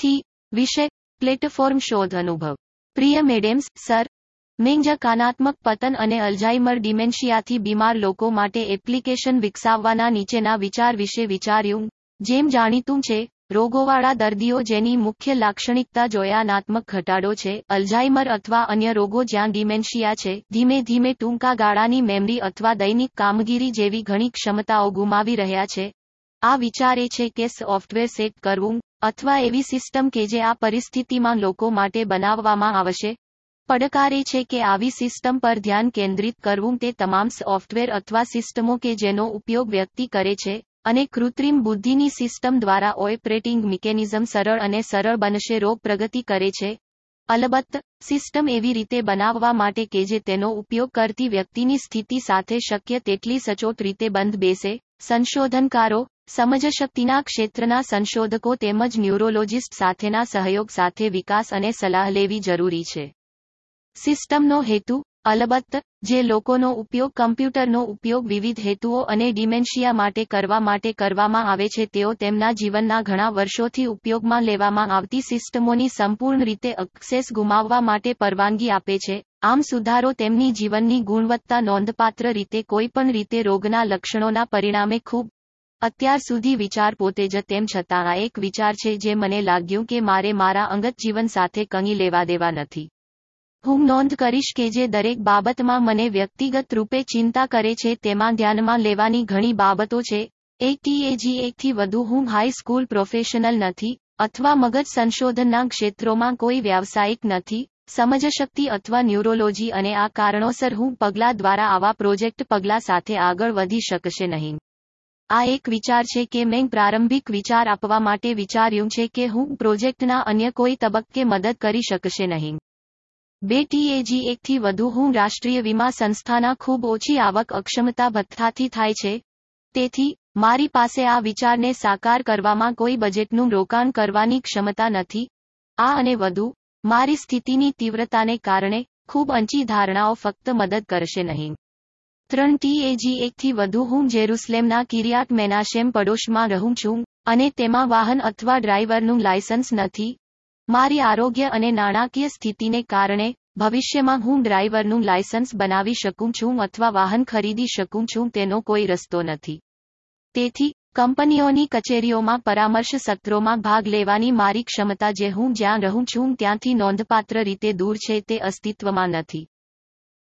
થી વિષય પ્લેટફોર્મ શોધ અનુભવ. પ્રિય મેડેમ્સ, સર મેં કાનાત્મક પતન અને અલ્ઝાઇમર ડિમેન્શિયાથી બીમાર લોકો માટે એપ્લિકેશન વિકસાવવાના નીચેના વિચાર વિશે વિચાર્યું, જેમ જાણીતું છે, રોગોવાળા દર્દીઓ જેની મુખ્ય લાક્ષણિકતા જોયાનાત્મક ઘટાડો છે, અલ્ઝાઇમર અથવા અન્ય રોગો જ્યાં ડિમેન્શિયા છે, ધીમે ધીમે ટૂંકા ગાળાની મેમરી અથવા દૈનિક કામગીરી જેવી ઘણી ક્ષમતાઓ ગુમાવી રહ્યા છે આ વિચાર છે કે સોફ્ટવેર સેટ કરવું અથવા એવી સિસ્ટમ કે જે આ પરિસ્થિતિમાં લોકો માટે બનાવવામાં આવશે. પડકાર છે કે આવી સિસ્ટમ પર ધ્યાન કેન્દ્રિત કરવું તે તમામ સોફ્ટવેર અથવા સિસ્ટમો કે જેનો ઉપયોગ વ્યક્તિ કરે છે અને કૃત્રિમ બુદ્ધિની સિસ્ટમ દ્વારા ઓપરેટિંગ મિકેનિઝમ સરળ અને સરળ બનશે, રોગ પ્રગતિ કરે છે. અલબત્ત, સિસ્ટમ એવી રીતે બનાવવા માટે કે જે તેનો ઉપયોગ કરતી વ્યક્તિની સ્થિતિ સાથે શક્ય તેટલી સચોટ રીતે બંધ બેસે. સંશોધનકારો સમજશક્તિના ક્ષેત્રના સંશોધકો તેમજ ન્યુરોલોજિસ્ટ સાથેના સહયોગ સાથે વિકાસ અને સલાહ લેવી જરૂરી છે. સિસ્ટમનો હેતુ, અલબત્ત, જે લોકોનો ઉપયોગ કમ્પ્યુટરનો ઉપયોગ વિવિધ હેતુઓ અને ડિમેન્શિયા માટે કરવા માટે કરવામાં આવે છે, તેઓ તેમના જીવનના ઘણા વર્ષોથી ઉપયોગમાં લેવામાં આવતી સિસ્ટમોની સંપૂર્ણ રીતે એક્સેસ ગુમાવવા માટે પરવાનગી આપે છે. આમ સુધારો તેમની જીવનની ગુણવત્તા નોંધપાત્ર રીતે કોઈપણ રીતે રોગના લક્ષણોના પરિણામે ખૂબ અત્યાર સુધી વિચાર પોતે જ તેમ છતાં આ એક વિચાર છે જે મને લાગ્યું કે મારે મારા અંગત જીવન સાથે કંઈ લેવા દેવા નથી. હું નોંધ કરીશ કે જે દરેક બાબતમાં મને વ્યક્તિગત રૂપે ચિંતા કરે છે તેમાં ધ્યાનમાં લેવાની ઘણી બાબતો છે. એક ટીએજી એકથી વધુ હું હાઈ સ્કૂલ પ્રોફેશનલ નથી અથવા મગજ સંશોધનના ક્ષેત્રોમાં કોઈ વ્યાવસાયિક નથી, સમજશક્તિ અથવા ન્યુરોલોજી અને આ કારણોસર હું પગલા દ્વારા આવા પ્રોજેક્ટ પગલા સાથે આગળ વધી શકશે નહીં. આ એક વિચાર છે કે મેં પ્રારંભિક વિચાર આપવા માટે વિચાર્યું છે કે હું પ્રોજેક્ટના અન્ય કોઈ તબક્કે મદદ કરી શકશે નહીં. બે ટીએજી એકથી વધુ હું રાષ્ટ્રીય વીમા સંસ્થાના ખૂબ ઓછી આવક અક્ષમતા ભથ્થાથી થાય છે. તેથી, મારી પાસે આ વિચારને સાકાર કરવામાં કોઈ બજેટનું રોકાણ કરવાની ક્ષમતા નથી. આ અને વધુ, મારી સ્થિતિની તીવ્રતાને કારણે ખૂબ અંચી ધારણાઓ ફક્ત મદદ કરશે નહીં. ત્રણ ટીએજી એકથી વધુ હું જેરુસલેમના કિરિયાટ મેનાશેમ પડોશમાં રહું છું, અને તેમાં વાહન અથવા ડ્રાઈવરનું લાયસન્સ નથી. મારી આરોગ્ય અને નાણાકીય સ્થિતિને કારણે, ભવિષ્યમાં હું ડ્રાઈવરનું લાયસન્સ બનાવી શકું છું અથવા વાહન ખરીદી શકું છું તેનો કોઈ રસ્તો નથી. તેથી, કંપનીઓની કચેરીઓમાં પરામર્શ સત્રોમાં ભાગ લેવાની મારી ક્ષમતા જે હું જ્યાં રહું છું ત્યાંથી નોંધપાત્ર રીતે દૂર છે તે અસ્તિત્વમાં નથી.